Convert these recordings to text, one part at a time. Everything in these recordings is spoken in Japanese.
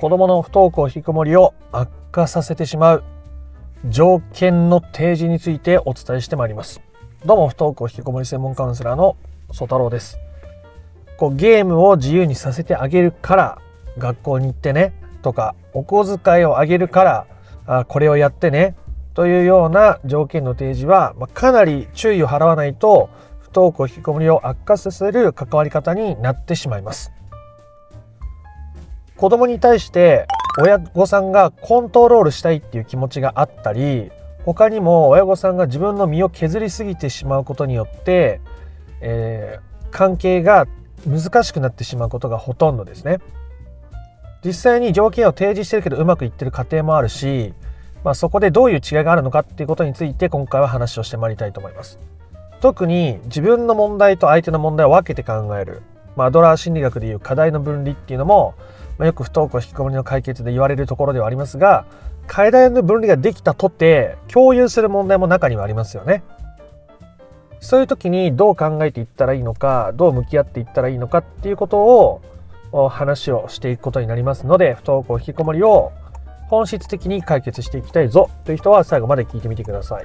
子供の不登校引きこもりを悪化させてしまう。条件の提示についてお伝えしてまいります。どうも不登校引きこもり専門カウンセラーの曽太郎です。こうゲームを自由にさせてあげるから学校に行ってねとかお小遣いをあげるからあこれをやってねというような条件の提示は、まあ、かなり注意を払わないと不登校引きこもりを悪化させる関わり方になってしまいます。子供に対して親御さんがコントロールしたいっていう気持ちがあったり他にも親御さんが自分の身を削りすぎてしまうことによって、えー、関係が難しくなってしまうことがほとんどですね。実際に条件を提示してるけどうまくいってる家庭もあるし、まあ、そこでどういう違いがあるのかっていうことについて今回は話をしてまいりたいと思います。特に自分の問題と相手の問題を分けて考える、まあ、アドラー心理学でいう課題の分離っていうのもまあ、よく不登校引きこもりの解決で言われるところではありますが階段の分離ができたとて共有する問題も中にはありますよね。そういう時にどう考えていったらいいのかどう向き合っていったらいいのかっていうことを話をしていくことになりますので不登校引きこもりを本質的に解決していきたいぞという人は最後まで聞いてみてください。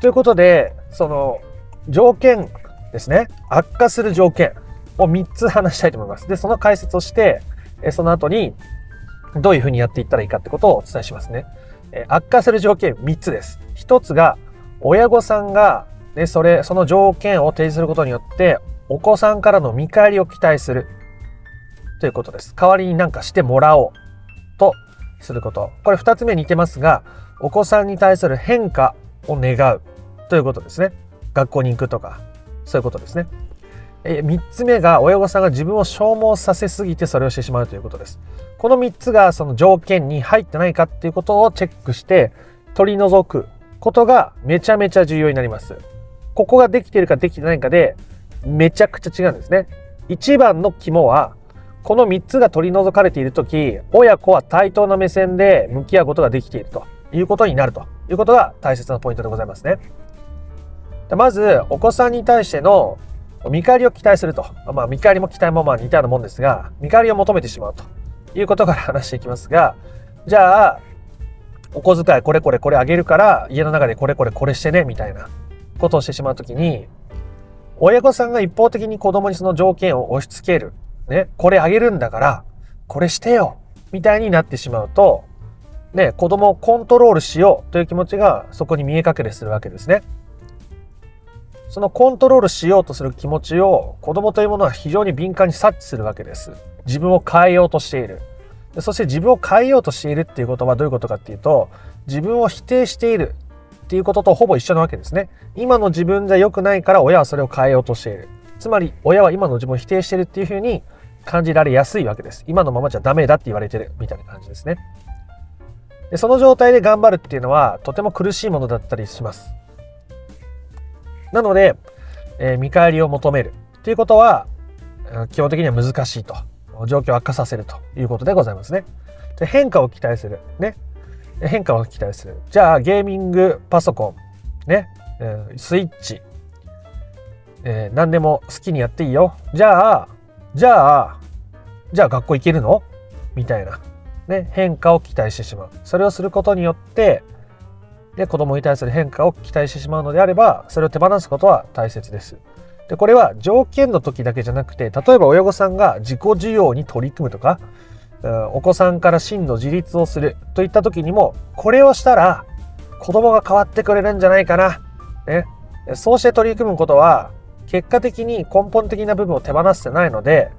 ということでその条件ですね悪化する条件を3つ話したいと思います。で、その解説をして、その後にどういうふうにやっていったらいいかってことをお伝えしますね。悪化する条件3つです。1つが、親御さんが、ね、それ、その条件を提示することによって、お子さんからの見返りを期待するということです。代わりになんかしてもらおうとすること。これ2つ目似てますが、お子さんに対する変化を願うということですね。学校に行くとか、そういうことですね。え3つ目が親御さんが自分を消耗させすぎてそれをしてしまうということです。この3つがその条件に入ってないかっていうことをチェックして取り除くことがめちゃめちゃ重要になります。ここができているかできてないかでめちゃくちゃ違うんですね。一番の肝はこの3つが取り除かれている時親子は対等な目線で向き合うことができているということになるということが大切なポイントでございますね。まずお子さんに対しての見返りを期待すると。まあ、見返りも期待もまあ似たようなもんですが、見返りを求めてしまうということから話していきますが、じゃあ、お小遣いこれこれこれあげるから、家の中でこれこれこれしてね、みたいなことをしてしまうときに、親御さんが一方的に子供にその条件を押し付ける。ね、これあげるんだから、これしてよみたいになってしまうと、ね、子供をコントロールしようという気持ちがそこに見え隠れするわけですね。そのコントロールしようとする気持ちを子供というものは非常に敏感に察知するわけです。自分を変えようとしている。そして自分を変えようとしているっていうことはどういうことかっていうと、自分を否定しているっていうこととほぼ一緒なわけですね。今の自分じゃ良くないから親はそれを変えようとしている。つまり親は今の自分を否定しているっていうふうに感じられやすいわけです。今のままじゃダメだって言われてるみたいな感じですね。でその状態で頑張るっていうのはとても苦しいものだったりします。なので、えー、見返りを求めるということは、基本的には難しいと。状況を悪化させるということでございますね。で変化を期待する。ね。変化を期待する。じゃあ、ゲーミングパソコン、ね。スイッチ、えー、何でも好きにやっていいよ。じゃあ、じゃあ、じゃあ学校行けるの？みたいな、ね、変化を期待してしまう。それをすることによって、で子供に対する変化を期待してしまうのであればそれを手放すことは大切です。でこれは条件の時だけじゃなくて例えば親御さんが自己需要に取り組むとかお子さんから真の自立をするといった時にもこれをしたら子供が変わってくれるんじゃないかな。ね、そうして取り組むことは結果的に根本的な部分を手放してないので、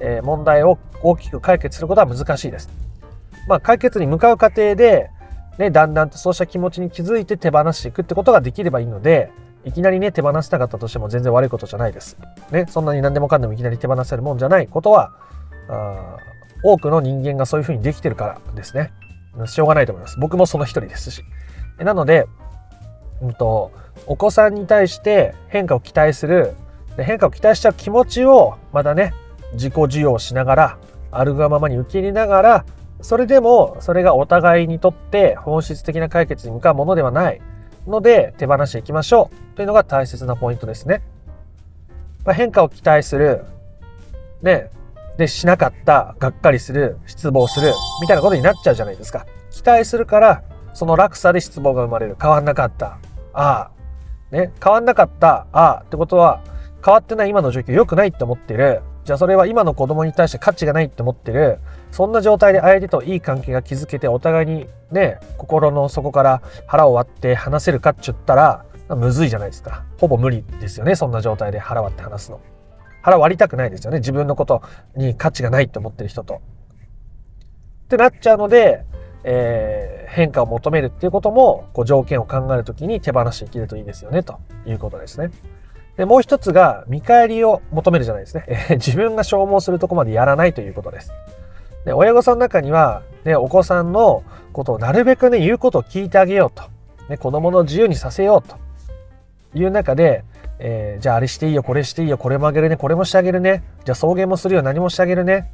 え、問題を大きく解決することは難しいです。まあ、解決に向かう過程でね、だんだんとそうした気持ちに気づいて手放していくってことができればいいので、いきなりね、手放したかったとしても全然悪いことじゃないです。ね、そんなに何でもかんでもいきなり手放せるもんじゃないことは、あ多くの人間がそういうふうにできてるからですね。しょうがないと思います。僕もその一人ですし。なので、うんと、お子さんに対して変化を期待する、変化を期待しちゃう気持ちをまたね、自己需要しながら、あるがままに受け入れながら、それでもそれがお互いにとって本質的な解決に向かうものではないので手放していきましょうというのが大切なポイントですね。まあ、変化を期待する、ね、で、しなかった、がっかりする、失望する、みたいなことになっちゃうじゃないですか。期待するから、その落差で失望が生まれる。変わんなかった。ああ。ね、変わんなかった。ああ。ってことは、変わってない今の状況良くないって思ってる。じゃあそれは今の子供に対して価値がないって思ってる。そんな状態で相手といい関係が築けてお互いにね、心の底から腹を割って話せるかって言ったら、むずいじゃないですか。ほぼ無理ですよね。そんな状態で腹割って話すの。腹割りたくないですよね。自分のことに価値がないって思ってる人と。ってなっちゃうので、えー、変化を求めるっていうことも、こう条件を考えるときに手放していけるといいですよね、ということですね。で、もう一つが、見返りを求めるじゃないですね。自分が消耗するとこまでやらないということです。で、親御さんの中には、ね、お子さんのことをなるべくね、言うことを聞いてあげようと。ね、子供の自由にさせようという中で、えー、じゃああれしていいよ、これしていいよ、これもあげるね、これもしてあげるね。じゃあ送迎もするよ、何もしてあげるね。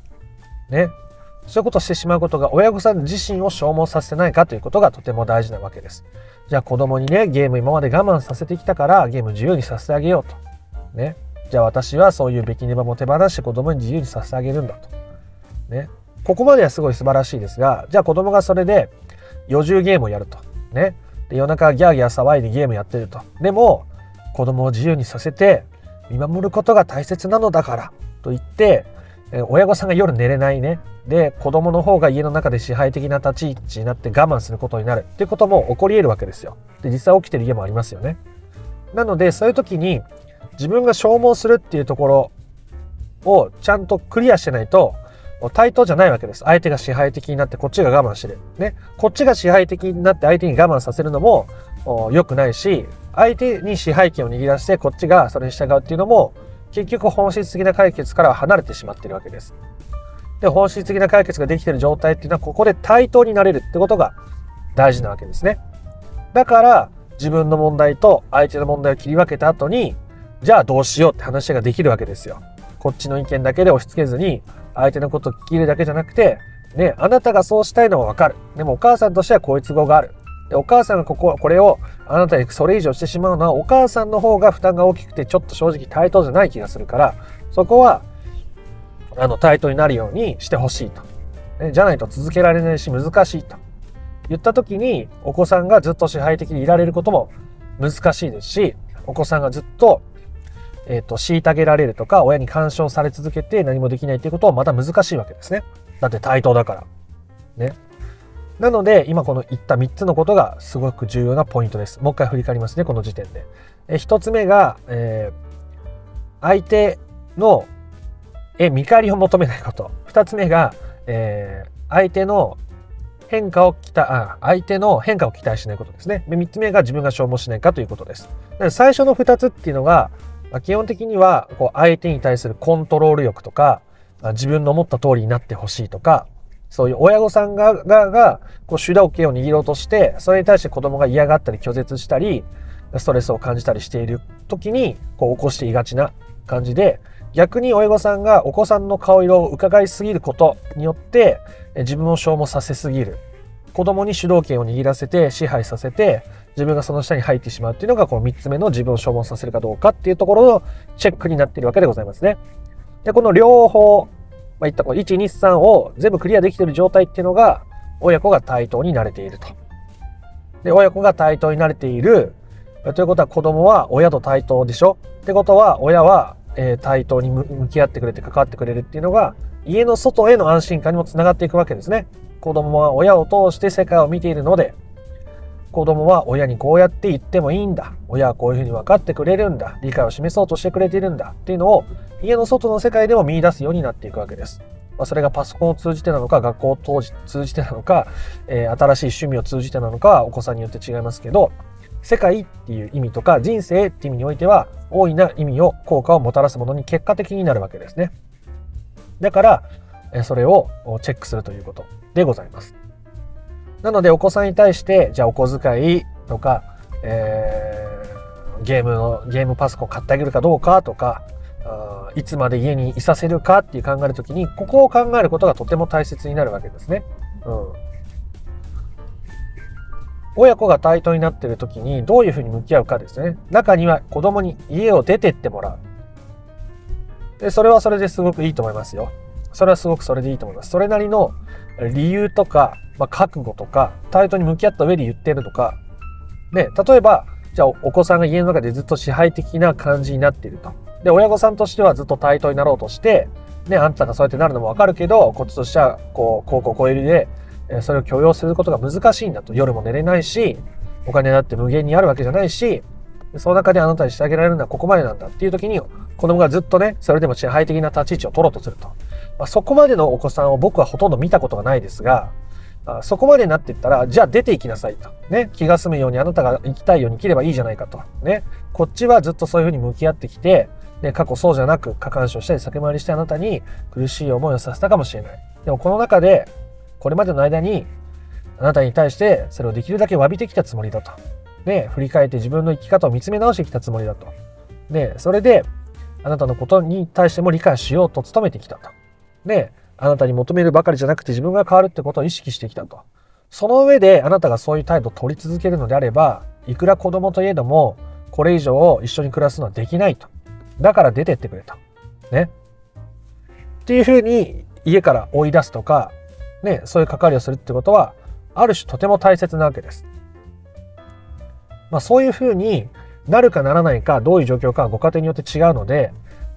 ね。そういうことをしてしまうことが親御さん自身を消耗させないかということがとても大事なわけです。じゃあ子供にね、ゲーム今まで我慢させてきたからゲーム自由にさせてあげようと。ね。じゃあ私はそういうべきねばも手放して子供に自由にさせてあげるんだと。ね。ここまではすごい素晴らしいですが、じゃあ子供がそれで余重ゲームをやると。ね。で夜中ギャーギャー騒いでゲームやってると。でも子供を自由にさせて見守ることが大切なのだからと言って、え親御さんが夜寝れないね。で、子供の方が家の中で支配的な立ち位置になって我慢することになるっていうことも起こり得るわけですよ。で、実際起きてる家もありますよね。なので、そういう時に自分が消耗するっていうところをちゃんとクリアしてないと、対等じゃないわけです。相手が支配的になってこっちが我慢してる。ね。こっちが支配的になって相手に我慢させるのも良くないし、相手に支配権を握らせてこっちがそれに従うっていうのも結局本質的な解決から離れてしまってるわけです。で、本質的な解決ができている状態っていうのはここで対等になれるってことが大事なわけですね。だから自分の問題と相手の問題を切り分けた後にじゃあどうしようって話ができるわけですよ。こっちの意見だけで押し付けずに相手のことを聞き入れるだけじゃなくてね、あなたがそうしたいのはわかる。でもお母さんとしてはこういう都合がある。で、お母さんがここ、これをあなたにそれ以上してしまうのは、お母さんの方が負担が大きくて、ちょっと正直対等じゃない気がするから、そこは、あの、対等になるようにしてほしいと。ね、じゃないと続けられないし、難しいと。言った時に、お子さんがずっと支配的にいられることも難しいですし、お子さんがずっと、えっ、ー、と、虐げられるとか、親に干渉され続けて何もできないっていうことはまた難しいわけですね。だって対等だから。ね。なので、今この言った3つのことがすごく重要なポイントです。もう一回振り返りますね、この時点で。え1つ目が、えー、相手のえ見返りを求めないこと。2つ目が、えー、相手の変化を期待、あ、相手の変化を期待しないことですね。で、3つ目が自分が消耗しないかということです。最初の2つっていうのが、まあ、基本的にはこう相手に対するコントロール欲とか、自分の思った通りになってほしいとか、そういう親御さんがががこう主導権を握ろうとしてそれに対して子供が嫌がったり拒絶したりストレスを感じたりしている時にこう起こしていがちな感じで逆に親御さんがお子さんの顔色を伺いすぎることによって自分を消耗させすぎる子供に主導権を握らせて支配させて自分がその下に入ってしまうっていうのがこの3つ目の自分を消耗させるかどうかっていうところのチェックになっているわけでございますね。でこの両方まあ、いったこの1、2、3を全部クリアできている状態っていうのが、親子が対等に慣れていると。で、親子が対等に慣れている。ということは子供は親と対等でしょってことは親は、えー、対等に向き合ってくれて関わってくれるっていうのが家の外への安心感にもつながっていくわけですね。子供は親を通して世界を見ているので子供は親にこうやって言ってもいいんだ。親はこういうふうに分かってくれるんだ。理解を示そうとしてくれているんだ。っていうのを家の外の世界でも見出すようになっていくわけです。まあ、それがパソコンを通じてなのか、学校を通じてなのか、えー、新しい趣味を通じてなのかお子さんによって違いますけど、世界っていう意味とか人生っていう意味においては大いな意味を効果をもたらすものに結果的になるわけですね。だから、それをチェックするということでございます。なのでお子さんに対して、じゃあお小遣いとか、えー、ゲームの、ゲームパソコン買ってあげるかどうかとか、いつまで家にいさせるかっていう考えるときに、ここを考えることがとても大切になるわけですね。うん。親子が対等になっている時にどういうふうに向き合うかですね。中には子供に家を出てってもらう。で、それはそれですごくいいと思いますよ。それはすごくそれでいいと思います。それなりの理由とか、まあ、覚悟とか、対等に向き合った上で言ってるとか、ね、例えば、じゃあお子さんが家の中でずっと支配的な感じになっていると。で、親御さんとしてはずっと対等になろうとして、ね、あんたがそうやってなるのもわかるけど、こっちとしては、こう、こうこうこういうで、それを許容することが難しいんだと。夜も寝れないし、お金だって無限にあるわけじゃないし、その中であなたにしてあげられるのはここまでなんだっていう時に、子供がずっとね、それでも支配的な立ち位置を取ろうとすると。まあ、そこまでのお子さんを僕はほとんど見たことがないですが、あそこまでになっていったら、じゃあ出ていきなさいと。ね。気が済むようにあなたが行きたいように切ればいいじゃないかと。ね。こっちはずっとそういうふうに向き合ってきて、ね、過去そうじゃなく過干渉したり先回りしてあなたに苦しい思いをさせたかもしれない。でもこの中で、これまでの間にあなたに対してそれをできるだけ詫びてきたつもりだと。で、振り返って自分の生き方を見つめ直してきたつもりだと。で、それで、あなたのことに対しても理解しようと努めてきたと。で、あなたに求めるばかりじゃなくて自分が変わるってことを意識してきたと。その上であなたがそういう態度を取り続けるのであれば、いくら子供といえども、これ以上一緒に暮らすのはできないと。だから出てってくれと。ね。っていうふうに家から追い出すとか、ね、そういう関わりをするってことは、ある種とても大切なわけです。まあそういうふうになるかならないか、どういう状況かご家庭によって違うので、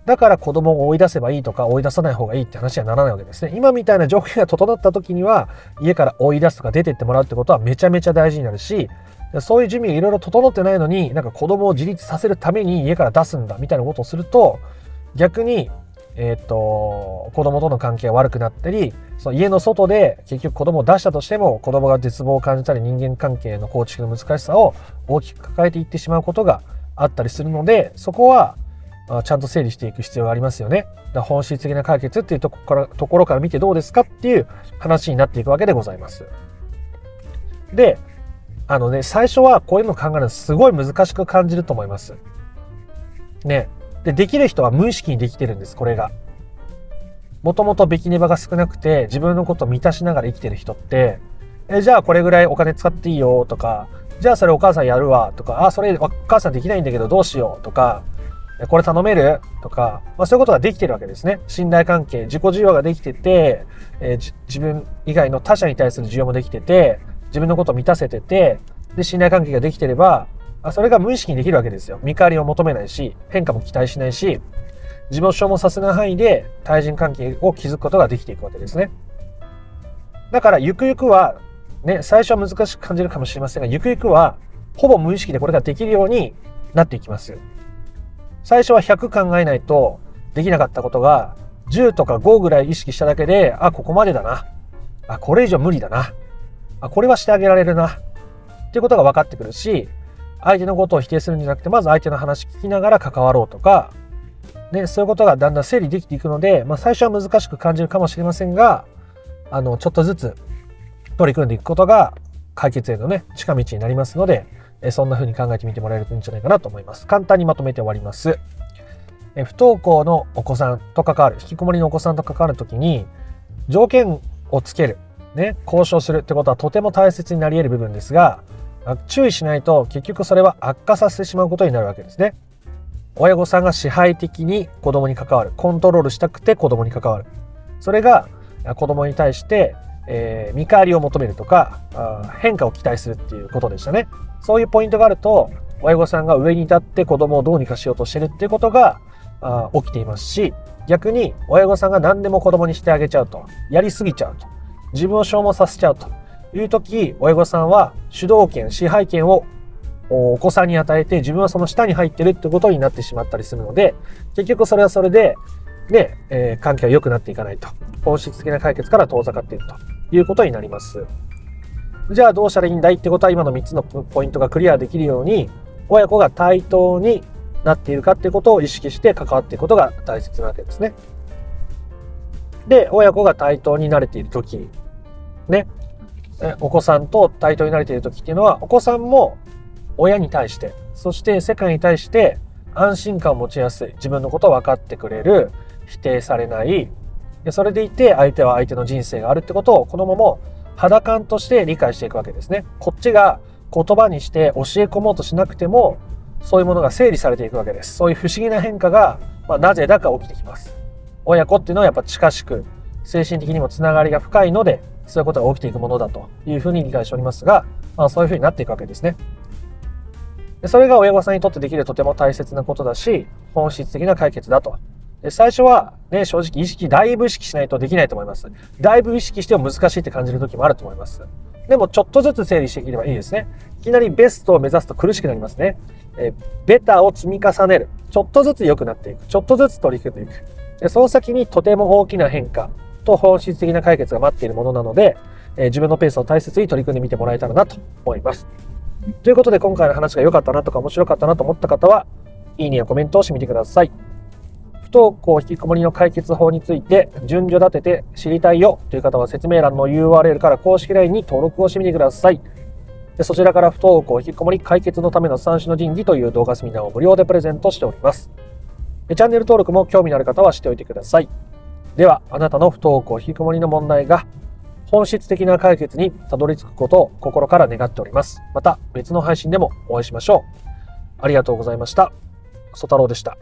だから子供を追い出せばいいとか追い出さない方がいいって話にはならないわけですね。今みたいな条件が整った時には家から追い出すとか出てってもらうってことはめちゃめちゃ大事になるし、そういう準備がいろいろ整ってないのになんか子供を自立させるために家から出すんだみたいなことをすると逆にえっ、ー、と、子供との関係が悪くなったり、その家の外で結局子供を出したとしても、子供が絶望を感じたり人間関係の構築の難しさを大きく抱えていってしまうことがあったりするので、そこはちゃんと整理していく必要がありますよね。だ本質的な解決っていうとこからところから見てどうですかっていう話になっていくわけでございます。で、あのね、最初はこういうの考えるのすごい難しく感じると思います。ね。で、できる人は無意識にできてるんです、これが。もともとべきねばが少なくて、自分のことを満たしながら生きてる人って、え、じゃあこれぐらいお金使っていいよとか、じゃあそれお母さんやるわとか、あ、それお母さんできないんだけどどうしようとか、これ頼める？とか、まあ、そういうことができてるわけですね。信頼関係、自己需要ができてて、えー、自分以外の他者に対する需要もできてて、自分のことを満たせてて、で、信頼関係ができてれば、あそれが無意識にできるわけですよ。見返りを求めないし、変化も期待しないし、自分を消耗させない範囲で対人関係を築くことができていくわけですね。だから、ゆくゆくは、ね、最初は難しく感じるかもしれませんが、ゆくゆくは、ほぼ無意識でこれができるようになっていきます。最初は100考えないとできなかったことが、10とか5ぐらい意識しただけで、あ、ここまでだな。あ、これ以上無理だな。あ、これはしてあげられるな。っていうことが分かってくるし、相手のことを否定するんじゃなくて、まず相手の話聞きながら関わろうとか、ね、そういうことがだんだん整理できていくので、まあ、最初は難しく感じるかもしれませんが、あの、ちょっとずつ取り組んでいくことが解決へのね、近道になりますので、えそんな風に考えてみてもらえるといいんじゃないかなと思います。簡単にまとめて終わります。え不登校のお子さんと関わる、引きこもりのお子さんと関わるときに、条件をつける、ね、交渉するってことはとても大切になり得る部分ですが、注意しないと結局それは悪化させてしまうことになるわけですね。親御さんが支配的に子供に関わる。コントロールしたくて子供に関わる。それが子供に対して、えー、見返りを求めるとか変化を期待するっていうことでしたね。そういうポイントがあると親御さんが上に立って子供をどうにかしようとしてるっていうことが起きていますし逆に親御さんが何でも子供にしてあげちゃうとやりすぎちゃうと自分を消耗させちゃうという時、親御さんは主導権、支配権をお子さんに与えて自分はその下に入ってるってことになってしまったりするので、結局それはそれで、ね、えー、関係は良くなっていかないと。本質的な解決から遠ざかっているということになります。じゃあどうしたらいいんだいってことは今の3つのポイントがクリアできるように、親子が対等になっているかっていうことを意識して関わっていくことが大切なわけですね。で、親子が対等になれているとき、ね、お子さんと対等になれている時っていうのは、お子さんも親に対して、そして世界に対して安心感を持ちやすい、自分のことを分かってくれる、否定されない、それでいて相手は相手の人生があるってことを子供も肌感として理解していくわけですね。こっちが言葉にして教え込もうとしなくても、そういうものが整理されていくわけです。そういう不思議な変化が、まあ、なぜだか起きてきます。親子っていうのはやっぱ近しく精神的にもつながりが深いのでそういうことが起きていくものだというふうに理解しておりますが、まあ、そういうふうになっていくわけですね。でそれが親御さんにとってできるとても大切なことだし本質的な解決だと。で最初はね、正直意識、だいぶ意識しないとできないと思います。だいぶ意識しても難しいって感じる時もあると思います。でもちょっとずつ整理していければいいですね。いきなりベストを目指すと苦しくなりますね。えベタを積み重ねる。ちょっとずつ良くなっていく。ちょっとずつ取り組んでいく。でその先にとても大きな変化と本質的な解決が待っているものなので、え自分のペースを大切に取り組んでみてもらえたらなと思います。ということで今回の話が良かったなとか面白かったなと思った方は、いいねやコメントをしてみてください。不登校引きこもりの解決法について順序立てて知りたいよという方は説明欄の URL から公式 LINE に登録をしてみてください。でそちらから不登校引きこもり解決のための三種の神器という動画セミナーを無料でプレゼントしております。チャンネル登録も興味のある方はしておいてください。では、あなたの不登校引きこもりの問題が本質的な解決にたどり着くことを心から願っております。また別の配信でもお会いしましょう。ありがとうございました。ソ太郎でした。